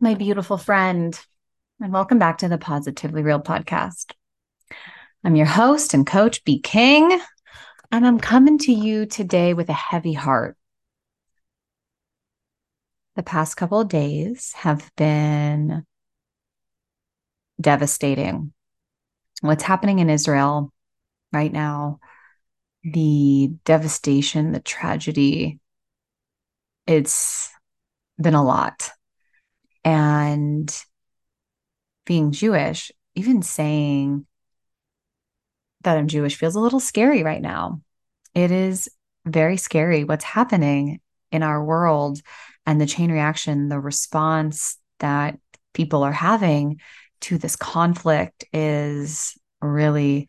My beautiful friend, and welcome back to the Positively Real podcast. I'm your host and coach, B. King, and I'm coming to you today with a heavy heart. The past couple days have been devastating. What's happening in Israel right now, the devastation, the tragedy, it's been a lot. And being Jewish, even saying that I'm Jewish feels a little scary right now. It is very scary what's happening in our world and the chain reaction, the response that people are having to this conflict is really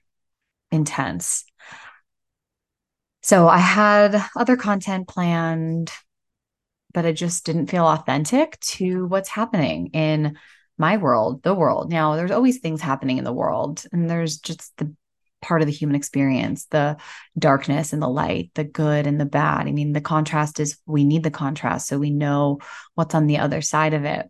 intense. So I had other content planned but it just didn't feel authentic to what's happening in my world, the world. Now, there's always things happening in the world, and there's just the part of the human experience the darkness and the light, the good and the bad. I mean, the contrast is we need the contrast so we know what's on the other side of it.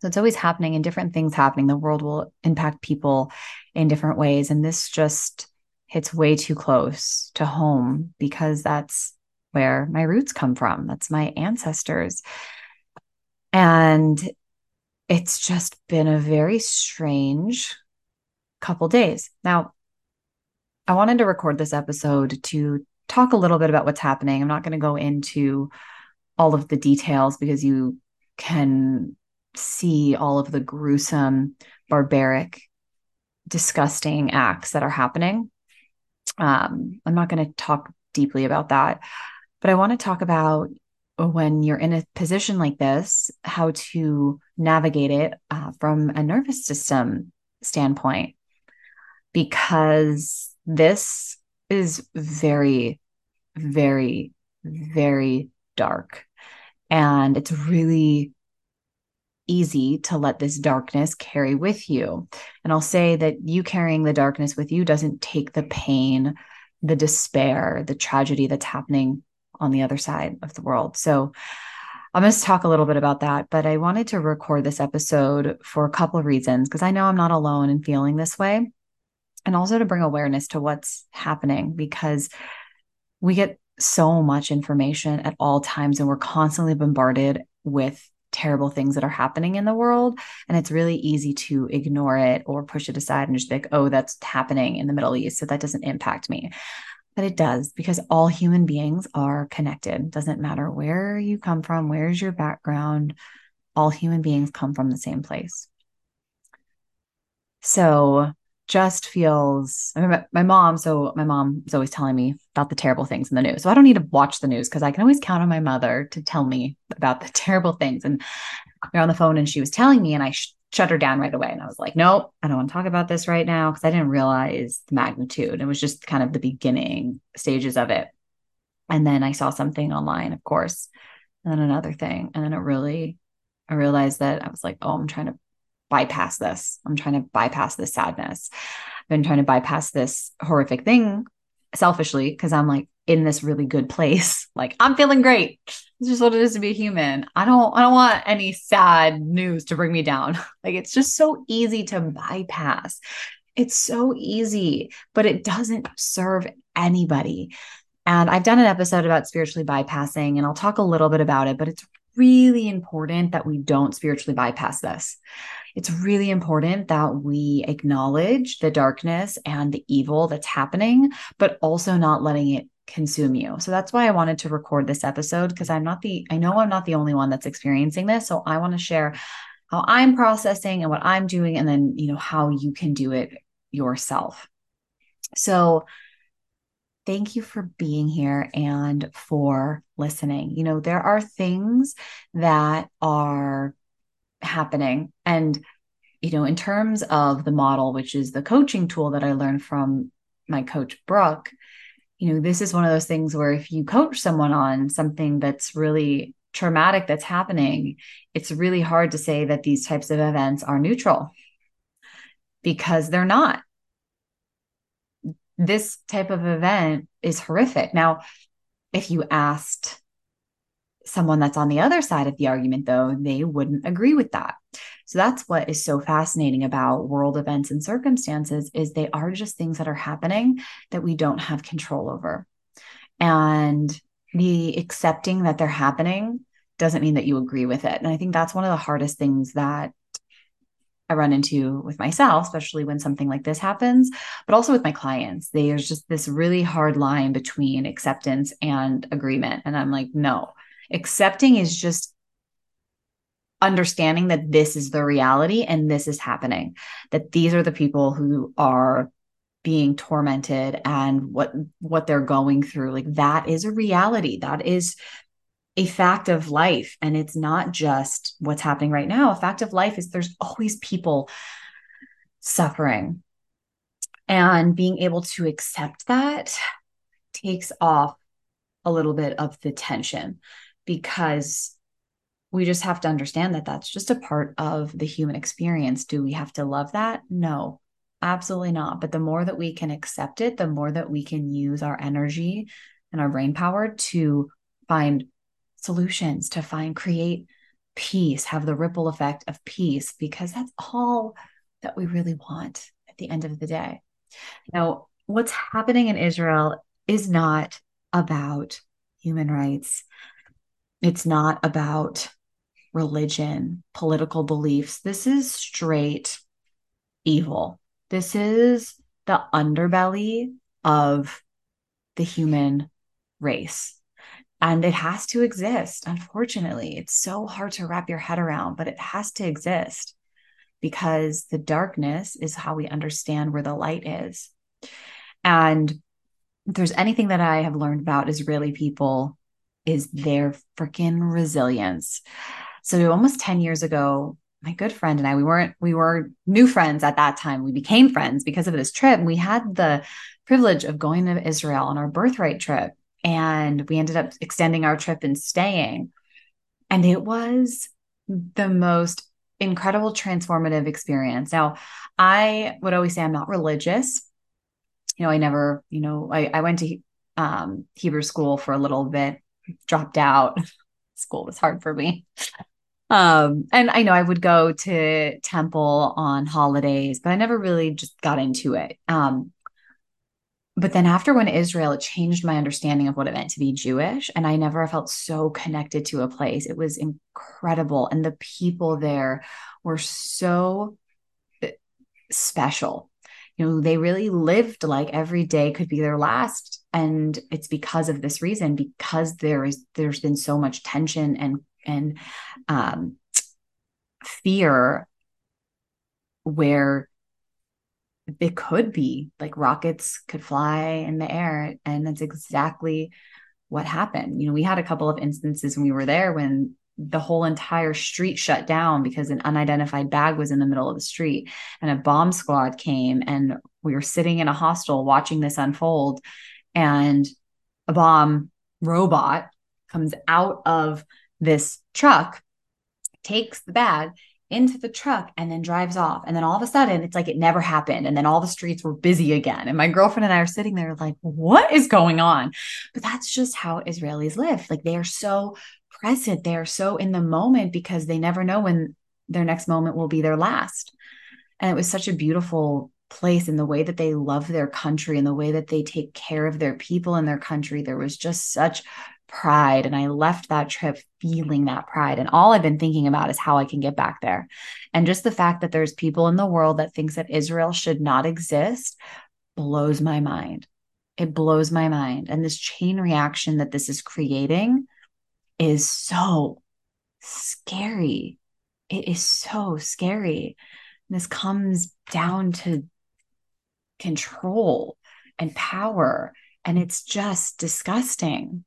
So it's always happening and different things happening. The world will impact people in different ways. And this just hits way too close to home because that's where my roots come from. That's my ancestors. And it's just been a very strange couple days. Now, I wanted to record this episode to talk a little bit about what's happening. I'm not going to go into all of the details because you can see all of the gruesome, barbaric, disgusting acts that are happening. Um, I'm not going to talk deeply about that. But I want to talk about when you're in a position like this, how to navigate it uh, from a nervous system standpoint, because this is very, very, very dark. And it's really easy to let this darkness carry with you. And I'll say that you carrying the darkness with you doesn't take the pain, the despair, the tragedy that's happening on the other side of the world. So I'm going to talk a little bit about that, but I wanted to record this episode for a couple of reasons because I know I'm not alone in feeling this way. And also to bring awareness to what's happening because we get so much information at all times and we're constantly bombarded with terrible things that are happening in the world. And it's really easy to ignore it or push it aside and just think, oh, that's happening in the Middle East. So that doesn't impact me. But it does because all human beings are connected. Doesn't matter where you come from, where's your background, all human beings come from the same place. So just feels I my mom, so my mom is always telling me about the terrible things in the news. So I don't need to watch the news because I can always count on my mother to tell me about the terrible things. And we are on the phone and she was telling me, and I sh- shut her down right away. And I was like, nope, I don't want to talk about this right now because I didn't realize the magnitude. It was just kind of the beginning stages of it. And then I saw something online, of course, and then another thing. And then it really, I realized that I was like, oh, I'm trying to bypass this. I'm trying to bypass this sadness. I've been trying to bypass this horrific thing selfishly because I'm like in this really good place. Like I'm feeling great. It's just what it is to be a human. I don't I don't want any sad news to bring me down. Like it's just so easy to bypass. It's so easy, but it doesn't serve anybody. And I've done an episode about spiritually bypassing and I'll talk a little bit about it, but it's really important that we don't spiritually bypass this it's really important that we acknowledge the darkness and the evil that's happening, but also not letting it consume you. So that's why I wanted to record this episode because I'm not the, I know I'm not the only one that's experiencing this. So I want to share how I'm processing and what I'm doing, and then, you know, how you can do it yourself. So, thank you for being here and for listening. You know, there are things that are happening. And, you know, in terms of the model, which is the coaching tool that I learned from my coach, Brooke, you know, this is one of those things where if you coach someone on something that's really traumatic that's happening, it's really hard to say that these types of events are neutral because they're not. This type of event is horrific. Now, if you asked someone that's on the other side of the argument, though, they wouldn't agree with that. So that's what is so fascinating about world events and circumstances is they are just things that are happening that we don't have control over. And the accepting that they're happening doesn't mean that you agree with it. And I think that's one of the hardest things that I run into with myself, especially when something like this happens, but also with my clients. There's just this really hard line between acceptance and agreement. And I'm like, no, accepting is just understanding that this is the reality and this is happening, that these are the people who are being tormented and what what they're going through. Like that is a reality. That is a fact of life. And it's not just what's happening right now. A fact of life is there's always people suffering. And being able to accept that takes off a little bit of the tension because we just have to understand that that's just a part of the human experience do we have to love that no absolutely not but the more that we can accept it the more that we can use our energy and our brain power to find solutions to find, create peace, have the ripple effect of peace, because that's all that we really want at the end of the day. Now, what's happening in Israel is not about human rights. It's not about religion, political beliefs. This is straight evil. This is the underbelly of the human race and it has to exist unfortunately it's so hard to wrap your head around but it has to exist because the darkness is how we understand where the light is and if there's anything that i have learned about israeli people is their freaking resilience so almost 10 years ago my good friend and i we weren't we were new friends at that time we became friends because of this trip we had the privilege of going to israel on our birthright trip and we ended up extending our trip and staying. And it was the most incredible transformative experience. Now, I would always say I'm not religious. You know, I never, you know, I, I went to um, Hebrew school for a little bit, dropped out. school was hard for me. Um, and I know I would go to temple on holidays, but I never really just got into it. Um, but then after when Israel, it changed my understanding of what it meant to be Jewish. And I never felt so connected to a place. It was incredible. And the people there were so eh, special. You know, they really lived like every day could be their last. And it's because of this reason, because there is there's been so much tension and and um fear where it could be like rockets could fly in the air and that's exactly what happened. You know we had a couple of instances when we were there when the whole entire street shut down because an unidentified bag was in the middle of the street and a bomb squad came and we were sitting in a hostel watching this unfold and a bomb robot comes out of this truck takes the bag into the truck and then drives off. And then all of a sudden, it's like it never happened. And then all the streets were busy again. And my girlfriend and I are sitting there like, what is going on? But that's just how Israelis live. Like they are so present, they are so in the moment because they never know when their next moment will be their last. And it was such a beautiful place in the way that they love their country and the way that they take care of their people in their country. There was just such pride. And I left that trip feeling that pride. And all I've been thinking about is how I can get back there. And just the fact that there's people in the world that thinks that Israel should not exist blows my mind. It blows my mind. And this chain reaction that this is creating is so scary. It is so scary. This comes down to control and power. And it's just disgusting.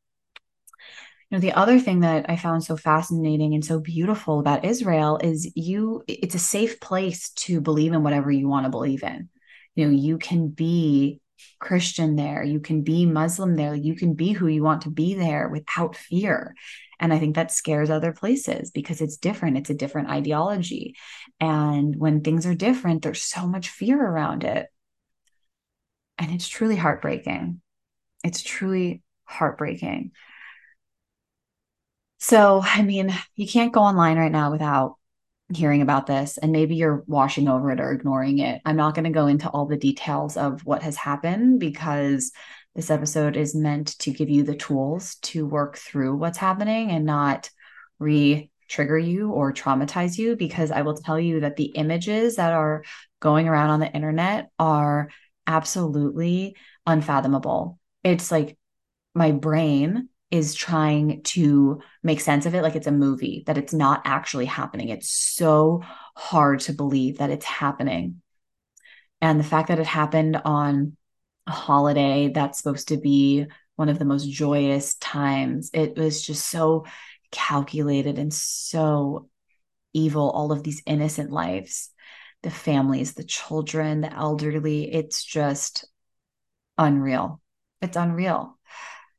You know the other thing that i found so fascinating and so beautiful about israel is you it's a safe place to believe in whatever you want to believe in. You know you can be christian there you can be muslim there you can be who you want to be there without fear. And i think that scares other places because it's different it's a different ideology. And when things are different there's so much fear around it. And it's truly heartbreaking. It's truly heartbreaking so, I mean, you can't go online right now without hearing about this, and maybe you're washing over it or ignoring it. I'm not going to go into all the details of what has happened because this episode is meant to give you the tools to work through what's happening and not re trigger you or traumatize you. Because I will tell you that the images that are going around on the internet are absolutely unfathomable. It's like my brain is trying to make sense of it like it's a movie, that it's not actually happening. It's so hard to believe that it's happening. And the fact that it happened on a holiday that's supposed to be one of the most joyous times, it was just so calculated and so evil. All of these innocent lives, the families, the children, the elderly, it's just unreal. It's unreal.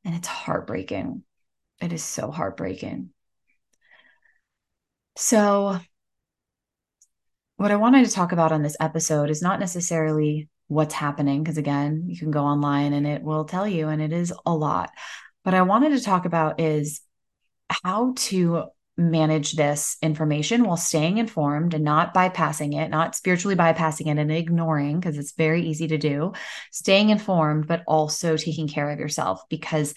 And it's heartbreaking. It is so heartbreaking. So, what I wanted to talk about on this episode is not necessarily what's happening, because again, you can go online and it will tell you, and it is a lot. But I wanted to talk about is how to manage this information while staying informed and not bypassing it, not spiritually bypassing it and ignoring, because it's very easy to do, staying informed, but also taking care of yourself because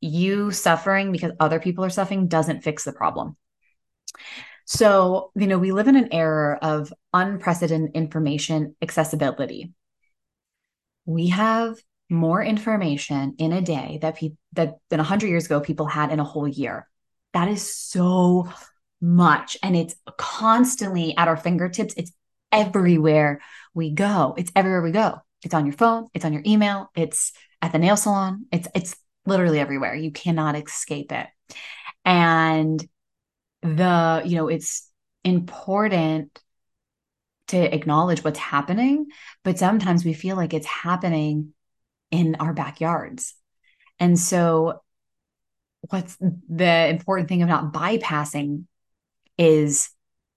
you suffering because other people are suffering doesn't fix the problem. So, you know, we live in an era of unprecedented information accessibility. We have more information in a day that people that than 100 years ago people had in a whole year that is so much. And it's constantly at our fingertips. It's everywhere we go. It's everywhere we go. It's on your phone, it's on your email, it's at the nail salon. It's it's literally everywhere. You cannot escape it. And the, you know, it's important to acknowledge what's happening, but sometimes we feel like it's happening in our backyards. And so what's the important thing not bypassing is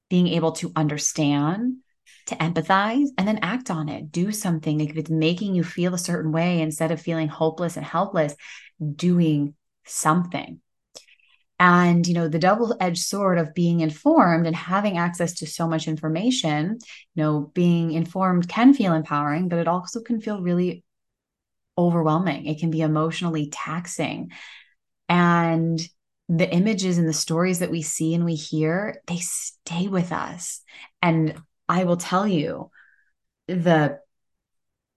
being able to understand to empathize and then act on it. Do something. If it's making you feel a certain way instead of feeling hopeless and helpless doing something. And you know the double-edged sword of being informed and having access to so much information you know being informed can feel empowering but it also can feel really overwhelming. It can be emotionally taxing and the images and the stories that we see and we hear, they stay with us. And I will tell you, the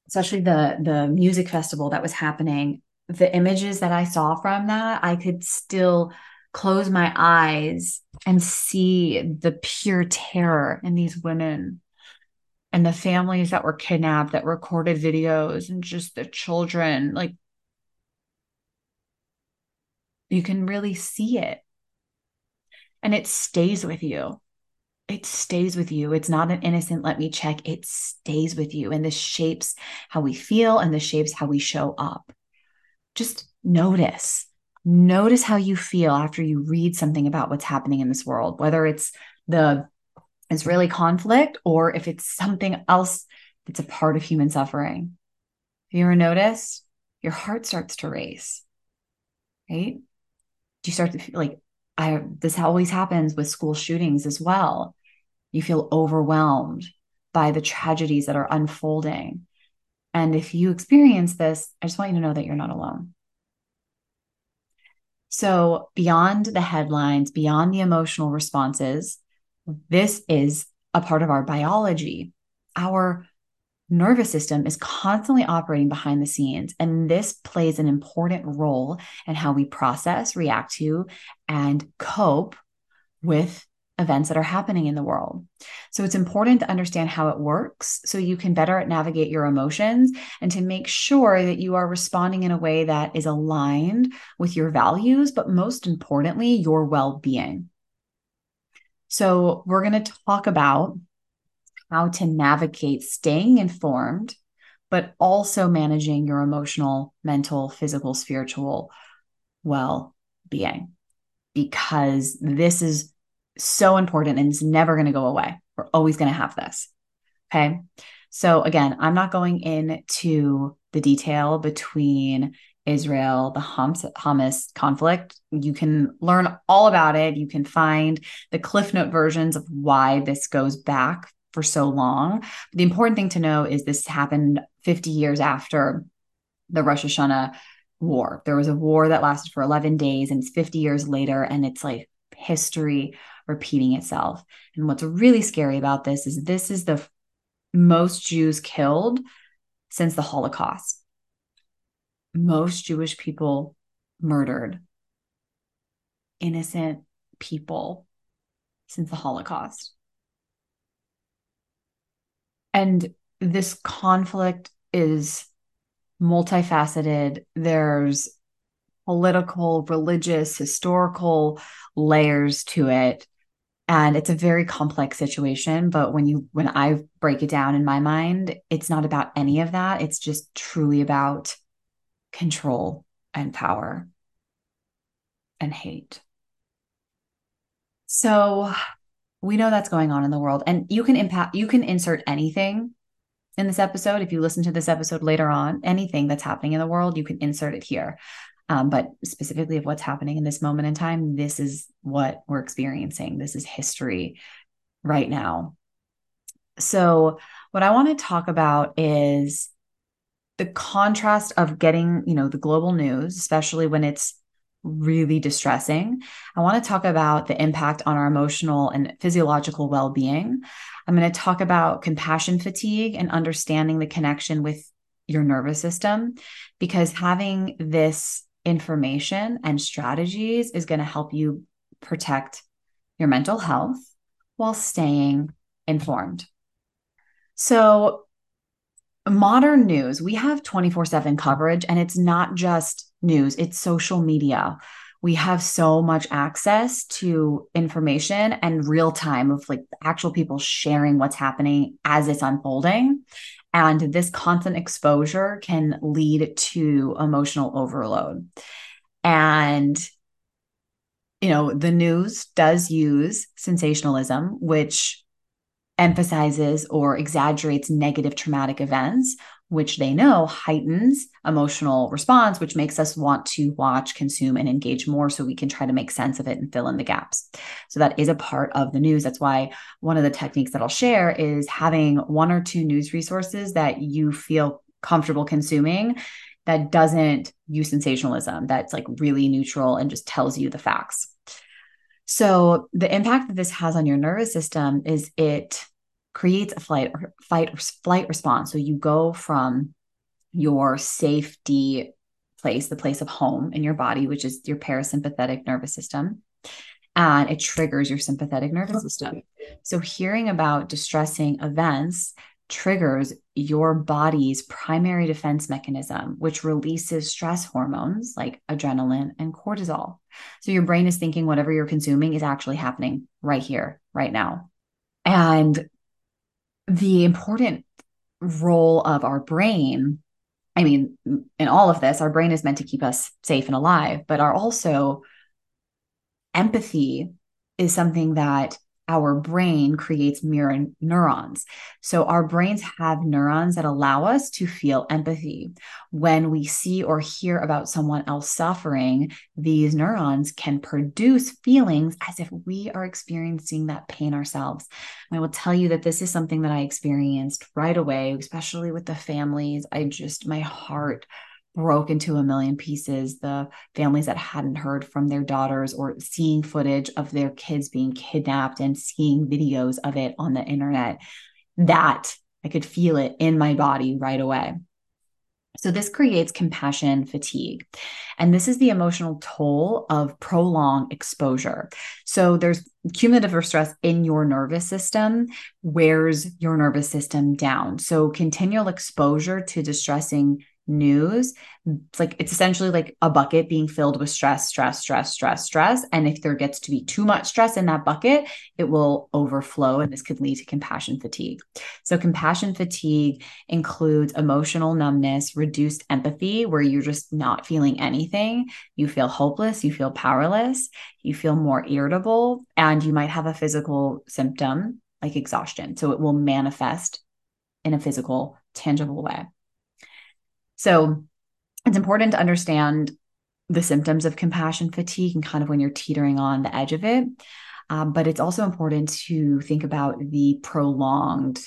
especially the the music festival that was happening, the images that I saw from that, I could still close my eyes and see the pure terror in these women and the families that were kidnapped that recorded videos and just the children like you can really see it. And it stays with you. It stays with you. It's not an innocent, let me check. It stays with you. And this shapes how we feel and this shapes how we show up. Just notice. Notice how you feel after you read something about what's happening in this world, whether it's the Israeli conflict or if it's something else that's a part of human suffering. Have you ever noticed? Your heart starts to race, right? You start to feel like I this always happens with school shootings as well. You feel overwhelmed by the tragedies that are unfolding. And if you experience this, I just want you to know that you're not alone. So, beyond the headlines, beyond the emotional responses, this is a part of our biology. Our nervous system is constantly operating behind the scenes. And this plays an important role in how we process, react to, and cope with events that are happening in the world. So it's important to understand how it works so you can better navigate your emotions and to make sure that you are responding in a way that is aligned with your values, but most importantly, your well being. So we're going to talk about how to navigate staying informed, but also managing your emotional, mental, physical, spiritual well being, because this is so important and it's never going to go away. We're always going to have this. Okay. So, again, I'm not going into the detail between Israel, the Hamas conflict. You can learn all about it. You can find the Cliff Note versions of why this goes back for so long. The important thing to know is this happened 50 years after the Rosh Hashanah war. There was a war that lasted for 11 days and it's 50 years later, and it's like history repeating itself. And what's really scary about this is this is the most Jews killed since the Holocaust. Most Jewish people murdered, innocent people since the Holocaust. And this conflict is multifaceted. There's political, religious, historical layers to it. And it's a very complex situation. But when you, when I break it down in my mind, it's not about any of that. It's just truly about control and power and hate. So we know that's going on in the world. And you can impact you can insert anything in this episode. If you listen to this episode later on anything that's happening in the world you can insert it here. Um, but specifically of what's happening in this moment in time this is what we're experiencing. This is history right now. So what i want to talk about is the contrast of getting you know the global news especially when it's really distressing. I want to talk about the impact on our emotional and physiological well being. I'm going to talk about compassion fatigue and understanding the connection with your nervous system because having this information and strategies is going to help you protect your mental health while staying informed. So, modern news, we have 24 7 coverage, and it's not just news, it's social media. We have so much access to information and real time of like actual people sharing what's happening as it's unfolding. And this constant exposure can lead to emotional overload. And, you know, the news does use sensationalism, which emphasizes or exaggerates negative traumatic events which they know heightens emotional response, which makes us want to watch, consume, and engage more so we can try to make sense of it and fill in the gaps. So that is a part of the news. That's why one of the techniques that I'll share is having one or two news resources that you feel comfortable consuming that doesn't use sensationalism, that's like really neutral and just tells you the facts. So the impact that this has on your nervous system is it creates a flight or fight or flight response. So you go from your safety place, the place of home in your body, which is your parasympathetic nervous system, and it triggers your sympathetic nervous system. So hearing about distressing events triggers your body's primary defense mechanism, which releases stress hormones like adrenaline and cortisol. So your brain is thinking whatever you're consuming is actually happening right here, right now. And the important role of our brain i mean in all of this our brain is meant to keep us safe and alive but our also empathy is something that our brain creates mirror neurons. So, our brains have neurons that allow us to feel empathy. When we see or hear about someone else suffering, these neurons can produce feelings as if we are experiencing that pain ourselves. And I will tell you that this is something that I experienced right away, especially with the families. I just, my heart broke into a million pieces. The families that hadn't heard from their daughters or seeing footage of their kids being kidnapped and seeing videos of it on the internet, that I could feel it in my body right away. So, this creates compassion fatigue. And this is the emotional toll of prolonged exposure. So, there's cumulative stress in your nervous system, wears your nervous system down. So, continual exposure to distressing news it's like it's essentially like a bucket being filled with stress stress stress stress stress. And if there gets to be too much stress in that bucket it will overflow and this could lead to compassion fatigue. So compassion fatigue includes emotional numbness reduced empathy where you're just not feeling anything. You feel hopeless you feel powerless you feel more irritable and you might have a physical symptom like exhaustion. So it will manifest in a physical tangible way so it's important to understand the symptoms of compassion fatigue and kind of when you're teetering on the edge of it. Um, but it's also important to think about the prolonged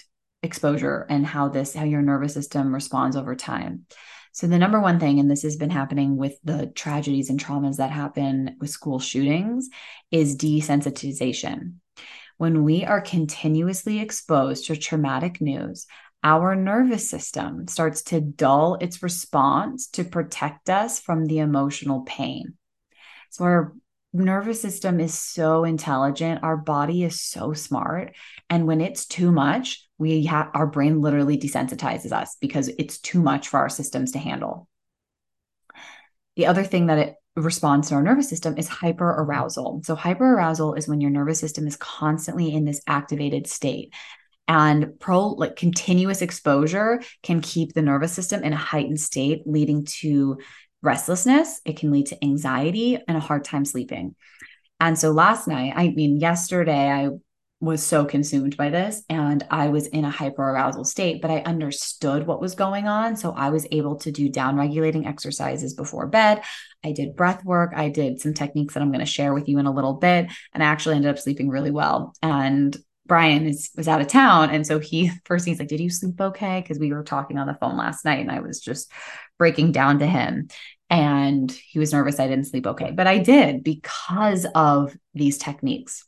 exposure and how this, how your nervous system responds over time. So, the number one thing, and this has been happening with the tragedies and traumas that happen with school shootings, is desensitization. When we are continuously exposed to traumatic news, our nervous system starts to dull its response to protect us from the emotional pain. So, our nervous system is so intelligent, our body is so smart. And when it's too much, we have our brain literally desensitizes us because it's too much for our systems to handle. The other thing that it responds to our nervous system is hyperarousal. So, hyperarousal is when your nervous system is constantly in this activated state and pro like continuous exposure can keep the nervous system in a heightened state leading to restlessness it can lead to anxiety and a hard time sleeping and so last night i mean yesterday i was so consumed by this and I was in a hyperarousal state, but I understood what was going on. So I was able to do down regulating exercises before bed. I did breath work. I did some techniques that I'm going to share with you in a little bit. And I actually ended up sleeping really well. And Brian is was out of town. And so he first he's like, Did you sleep okay? Because we were talking on the phone last night and I was just breaking down to him. And he was nervous I didn't sleep okay. But I did because of these techniques.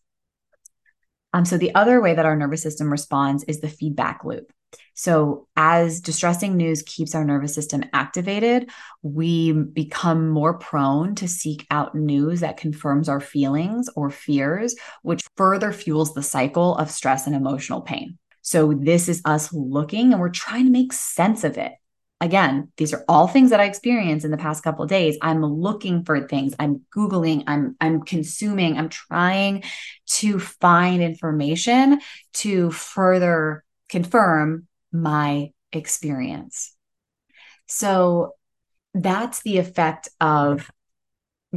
Um, so the other way that our nervous system responds is the feedback loop. So, as distressing news keeps our nervous system activated, we become more prone to seek out news that confirms our feelings or fears, which further fuels the cycle of stress and emotional pain. So, this is us looking and we're trying to make sense of it. Again, these are all things that I experienced in the past couple days. I'm looking for things. I'm googling. I'm I'm consuming. I'm trying to find information to further confirm my experience. So that's the effect of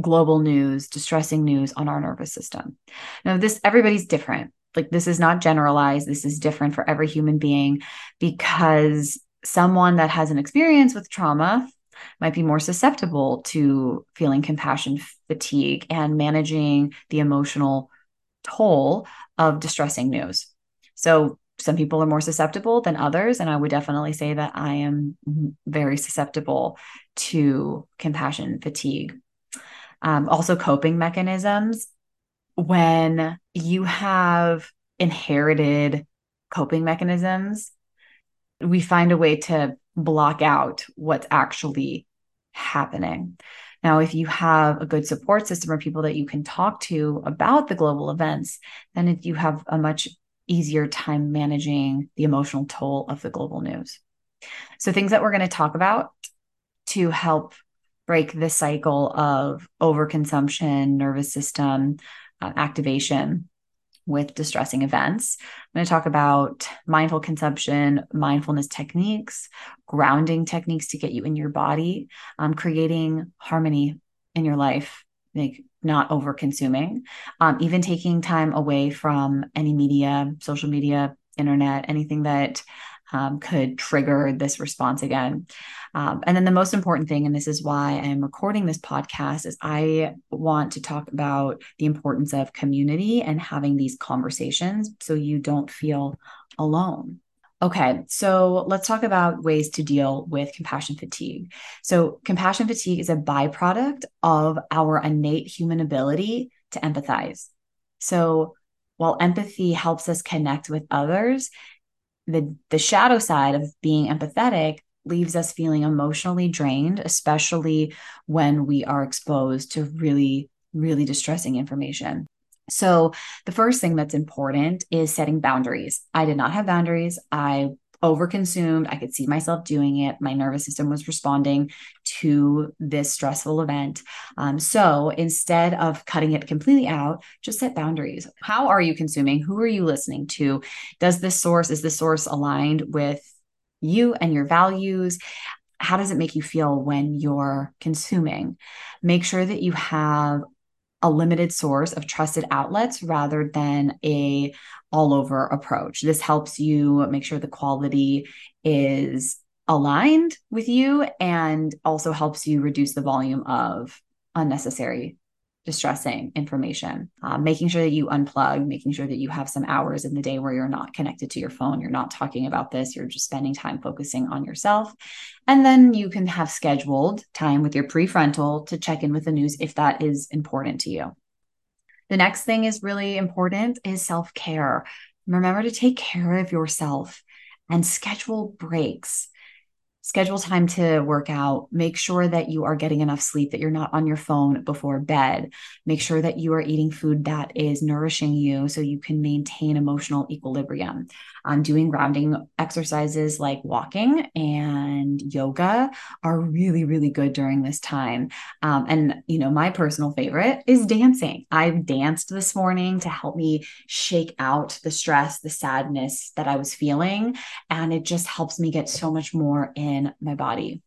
global news, distressing news on our nervous system. Now, this everybody's different. Like, this is not generalized. This is different for every human being because someone that has an experience with trauma might be more susceptible to feeling compassion fatigue and managing the emotional toll of distressing news. So, some people are more susceptible than others. And I would definitely say that I am very susceptible to compassion fatigue. Um, also, coping mechanisms. When you have inherited coping mechanisms, we find a way to block out what's actually happening. Now, if you have a good support system or people that you can talk to about the global events, then you have a much easier time managing the emotional toll of the global news. So, things that we're going to talk about to help break the cycle of overconsumption, nervous system uh, activation with distressing events. I'm going to talk about mindful consumption, mindfulness techniques, grounding techniques to get you in your body, um, creating harmony in your life, like not over consuming, um, even taking time away from any media, social media, internet, anything that um, could trigger this response again. Um, and then the most important thing, and this is why I'm recording this podcast, is I want to talk about the importance of community and having these conversations so you don't feel alone. Okay, so let's talk about ways to deal with compassion fatigue. So, compassion fatigue is a byproduct of our innate human ability to empathize. So, while empathy helps us connect with others, the, the shadow side of being empathetic leaves us feeling emotionally drained, especially when we are exposed to really, really distressing information. So, the first thing that's important is setting boundaries. I did not have boundaries. I overconsumed. I could see myself doing it. My nervous system was responding to this stressful event. Um, so instead of cutting it completely out, just set boundaries. How are you consuming? Who are you listening to? Does this source, is the source aligned with you and your values? How does it make you feel when you're consuming? Make sure that you have a limited source of trusted outlets rather than a all over approach. This helps you make sure the quality is aligned with you and also helps you reduce the volume of unnecessary distressing information. Uh, making sure that you unplug, making sure that you have some hours in the day where you're not connected to your phone, you're not talking about this, you're just spending time focusing on yourself. And then you can have scheduled time with your prefrontal to check in with the news if that is important to you. The next thing is really important is self-care. Remember to take care of yourself and schedule breaks. Schedule time to work out. Make sure that you are getting enough sleep that you're not on your phone before bed. Make sure that you are eating food that is nourishing you so you can maintain emotional equilibrium um, doing grounding exercises like walking and yoga are really really good during this time um, and you know my personal favorite is dancing I've danced this morning to help me shake out the stress the sadness that i was feeling and it just helps me get so much more in in my body.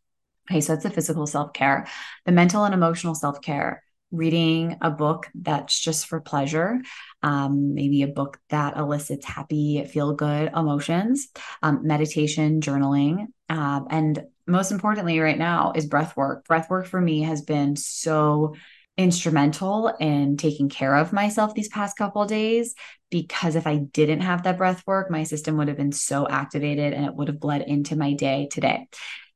Okay, so that's the physical self care, the mental and emotional self care. Reading a book that's just for pleasure, um, maybe a book that elicits happy, feel good emotions, um, meditation, journaling, um, and most importantly, right now is breath work. Breath work for me has been so instrumental in taking care of myself these past couple days because if I didn't have that breath work, my system would have been so activated and it would have bled into my day today.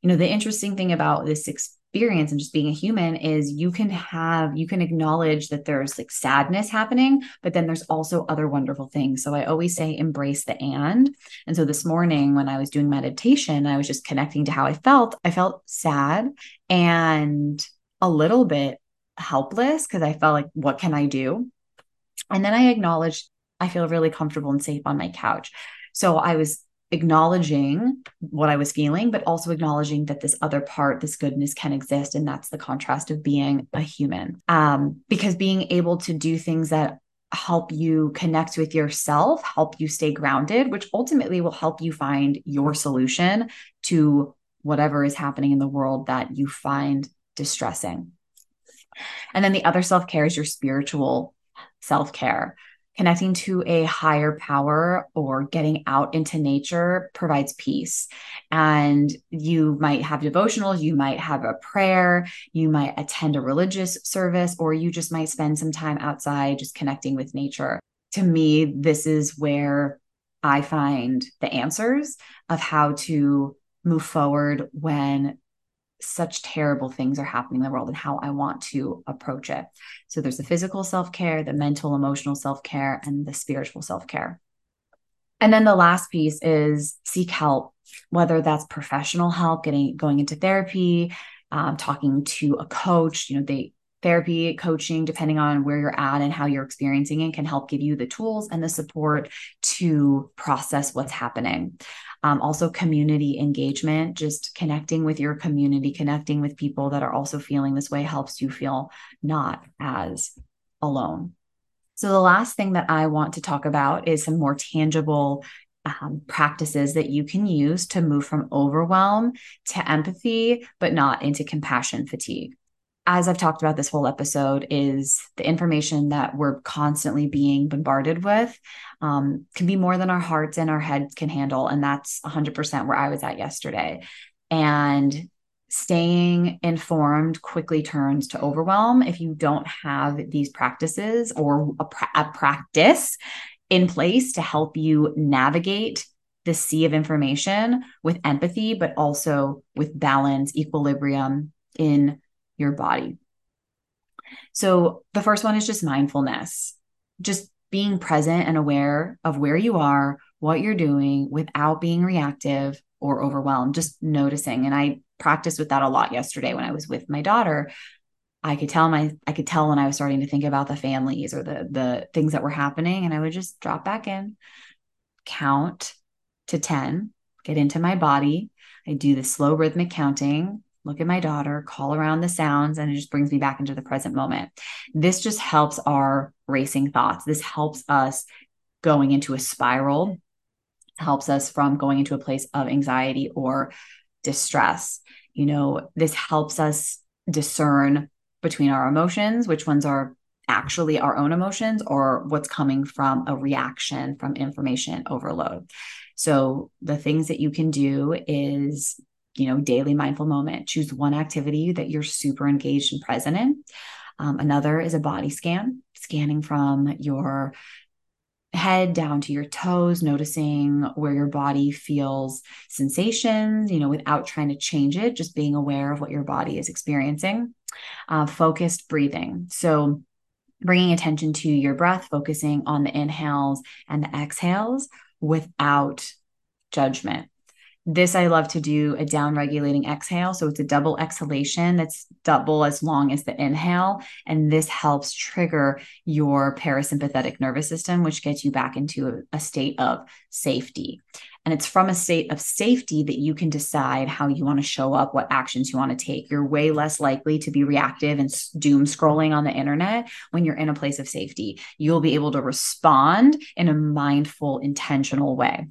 You know, the interesting thing about this experience and just being a human is you can have, you can acknowledge that there's like sadness happening, but then there's also other wonderful things. So I always say embrace the and. And so this morning when I was doing meditation, I was just connecting to how I felt. I felt sad and a little bit helpless because I felt like, what can I do? And then I acknowledged I feel really comfortable and safe on my couch. So I was acknowledging what I was feeling, but also acknowledging that this other part, this goodness can exist. And that's the contrast of being a human. Um, because being able to do things that help you connect with yourself, help you stay grounded, which ultimately will help you find your solution to whatever is happening in the world that you find distressing. And then the other self care is your spiritual self care connecting to a higher power or getting out into nature provides peace. And you might have devotionals, you might have a prayer, you might attend a religious service, or you just might spend some time outside just connecting with nature. To me, this is where I find the answers of how to move forward when such terrible things are happening in the world and how I want to approach it. So there's the physical self care, the mental, emotional self care, and the spiritual self care. And then the last piece is seek help, whether that's professional help, getting going into therapy, um, talking to a coach. You know, they therapy, coaching, depending on where you're at and how you're experiencing it, can help give you the tools and the support to process what's happening. Um, also, community engagement, just connecting with your community, connecting with people that are also feeling this way helps you feel not as alone. So, the last thing that I want to talk about is some more tangible um, practices that you can use to move from overwhelm to empathy, but not into compassion fatigue as I've talked about this whole episode, is the information that we're constantly being bombarded with um, can be more than our hearts and our heads can handle. And that's 100% where I was at yesterday. And staying informed quickly turns to overwhelm if you don't have these practices or a, a practice in place to help you navigate the sea of information with empathy, but also with balance, equilibrium in your body. So the first one is just mindfulness, just being present and aware of where you are, what you're doing without being reactive or overwhelmed, just noticing. And I practiced with that a lot yesterday when I was with my daughter. I could tell my I could tell when I was starting to think about the families or the the things that were happening and I would just drop back in, count to 10, get into my body. I do the slow rhythmic counting, look at my daughter, call around the sounds, and it just brings me back into the present moment. This just helps our racing thoughts. This helps us going into a spiral, helps us from going into a place of anxiety or distress. You know, this helps us discern between our emotions, which ones are actually our own emotions or what's coming from a reaction from information overload. So the things that you can do is, you know, daily mindful moment. Choose one activity that you're super engaged and present in. Um, another is a body scan, scanning from your head down to your toes, noticing where your body feels sensations, you know, without trying to change it, just being aware of what your body is experiencing. Uh, focused breathing. So, bringing attention to your breath, focusing on the inhales and the exhales without judgment. This I love to do a down regulating exhale. So it's a double exhalation that's double as long as the inhale. And this helps trigger your parasympathetic nervous system, which gets you back into a, a state of safety. And it's from a state of safety that you can decide how you want to show up, what actions you want to take. You're way less likely to be reactive and doom scrolling on the internet when you're in a place of safety. You'll be able to respond in a mindful, intentional way.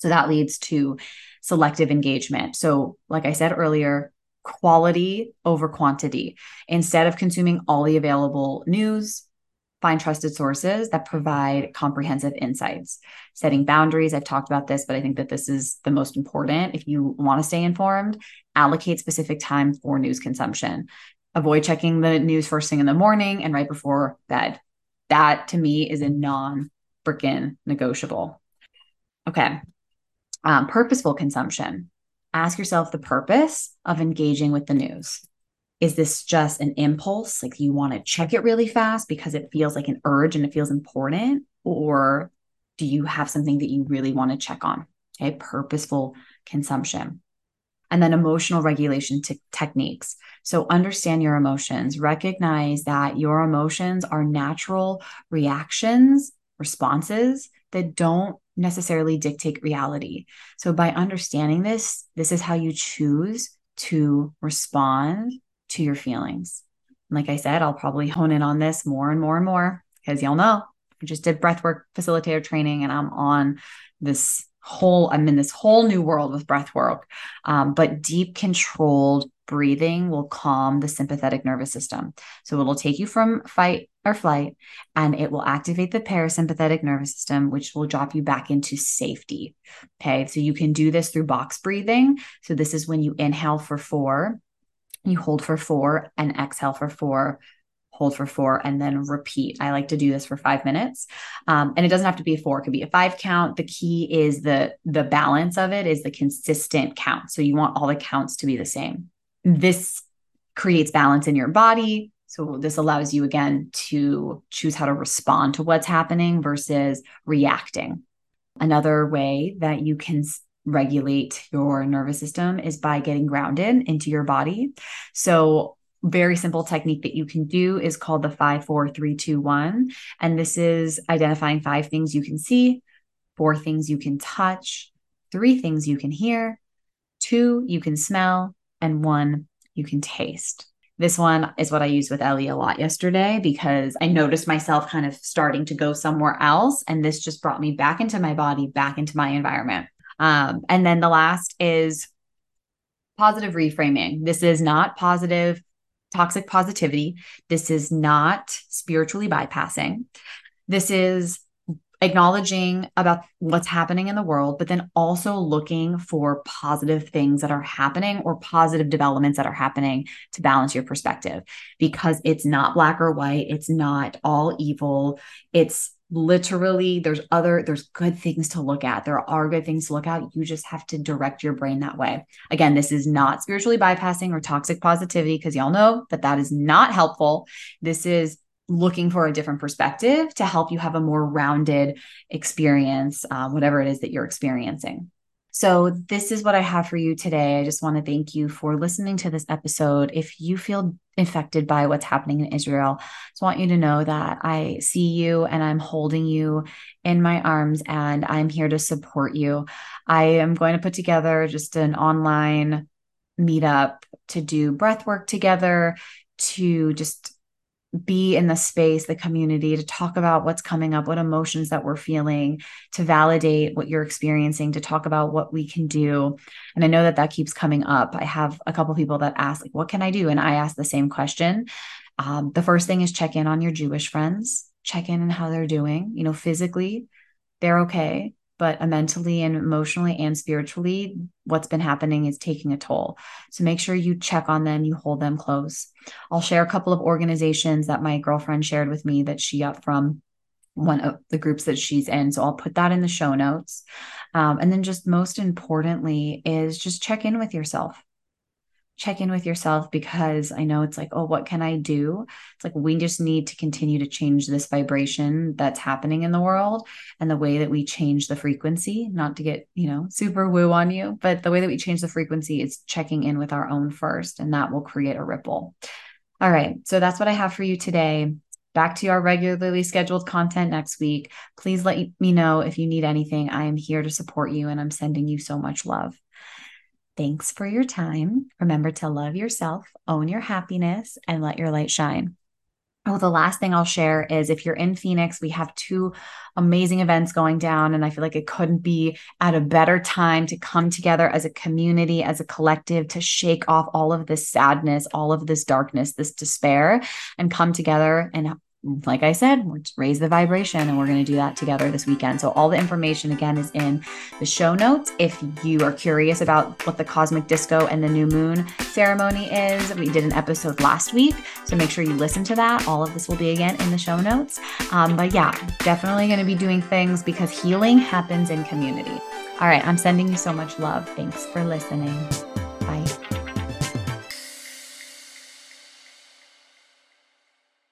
So that leads to selective engagement. So, like I said earlier, quality over quantity. Instead of consuming all the available news, find trusted sources that provide comprehensive insights. Setting boundaries, I've talked about this, but I think that this is the most important. If you want to stay informed, allocate specific time for news consumption. Avoid checking the news first thing in the morning and right before bed. That to me is a non freaking negotiable. Okay. Um, purposeful consumption. Ask yourself the purpose of engaging with the news. Is this just an impulse? Like you want to check it really fast because it feels like an urge and it feels important or do you have something that you really want to check on? Okay purposeful consumption. And then emotional regulation t- techniques. So understand your emotions recognize that your emotions are natural reactions responses that don't necessarily dictate reality so by understanding this this is how you choose to respond to your feelings. Like I said, I'll probably hone in on this more and more and more because y'all know I just did breathwork facilitator training and I'm on this whole, I'm in this whole new world with breathwork. Um, but deep controlled breathing will calm the sympathetic nervous system. So it'll take you from fight or flight and it will activate the parasympathetic nervous system, which will drop you back into safety. Okay. So you can do this through box breathing. So this is when you inhale for four you hold for four and exhale for four hold for four and then repeat i like to do this for five minutes um, and it doesn't have to be a four it could be a five count the key is the the balance of it is the consistent count so you want all the counts to be the same this creates balance in your body so this allows you again to choose how to respond to what's happening versus reacting another way that you can regulate your nervous system is by getting grounded into your body. So, very simple technique that you can do is called the five, four, three, two, one. And this is identifying five things you can see, four things you can touch, three things you can hear, two you can smell, and one you can taste. This one is what I used with Ellie a lot yesterday because I noticed myself kind of starting to go somewhere else. And this just brought me back into my body, back into my environment. Um, and then the last is positive reframing. This is not positive, toxic positivity. This is not spiritually bypassing. This is acknowledging about what's happening in the world, but then also looking for positive things that are happening or positive developments that are happening to balance your perspective because it's not black or white. It's not all evil. It's literally there's other there's good things to look at there are good things to look at you just have to direct your brain that way again this is not spiritually bypassing or toxic positivity because y'all know that that is not helpful this is looking for a different perspective to help you have a more rounded experience uh, whatever it is that you're experiencing So, this is what I have for you today. I just want to thank you for listening to this episode. If you feel affected by what's happening in Israel, I just want you to know that I see you and I'm holding you in my arms and I'm here to support you. I am going to put together just an online meetup to do breath work together, to just be in the space, the community, to talk about what's coming up, what emotions that we're feeling, to validate what you're experiencing, to talk about what we can do. And I know that that keeps coming up. I have a couple people that ask, like, what can I do? And I ask the same question. Um, the first thing is check in on your Jewish friends, check in on how they're doing. You know, physically, they're okay but mentally and emotionally and spiritually, what's been happening is taking a toll. So make sure you check on them, you hold them close. I'll share a couple of organizations that my girlfriend shared with me that she got from one of the groups that she's in. So I'll put that in the show notes. Um, and then, just most importantly, is just check in with yourself check in with yourself because I know it's like, oh, what can I do? It's like we just need to continue to change this vibration that's happening in the world and the way that we change the frequency, not to get, you know, super woo on you, but the way that we change the frequency is checking in with our own first, and that will create a ripple. All right. So that's what I have for you today. Back to our regularly scheduled content next week. Please let me know if you need anything. I am here to support you and I'm sending you so much love. Thanks for your time. Remember to love yourself, own your happiness, and let your light shine. Oh, the last thing I'll share is if you're in Phoenix, we have two amazing events going down. And I feel like it couldn't be at a better time to come together as a community, as a collective, to shake off all of this sadness, all of this darkness, this despair, and come together and like I said, raise the vibration and we're going to do that together this weekend. So, all the information again is in the show notes. If you are curious about what the cosmic disco and the new moon ceremony is, we did an episode last week. So, make sure you listen to that. All of this will be again in the show notes. Um, but yeah, definitely going to be doing things because healing happens in community. All right, I'm sending you so much love. Thanks for listening.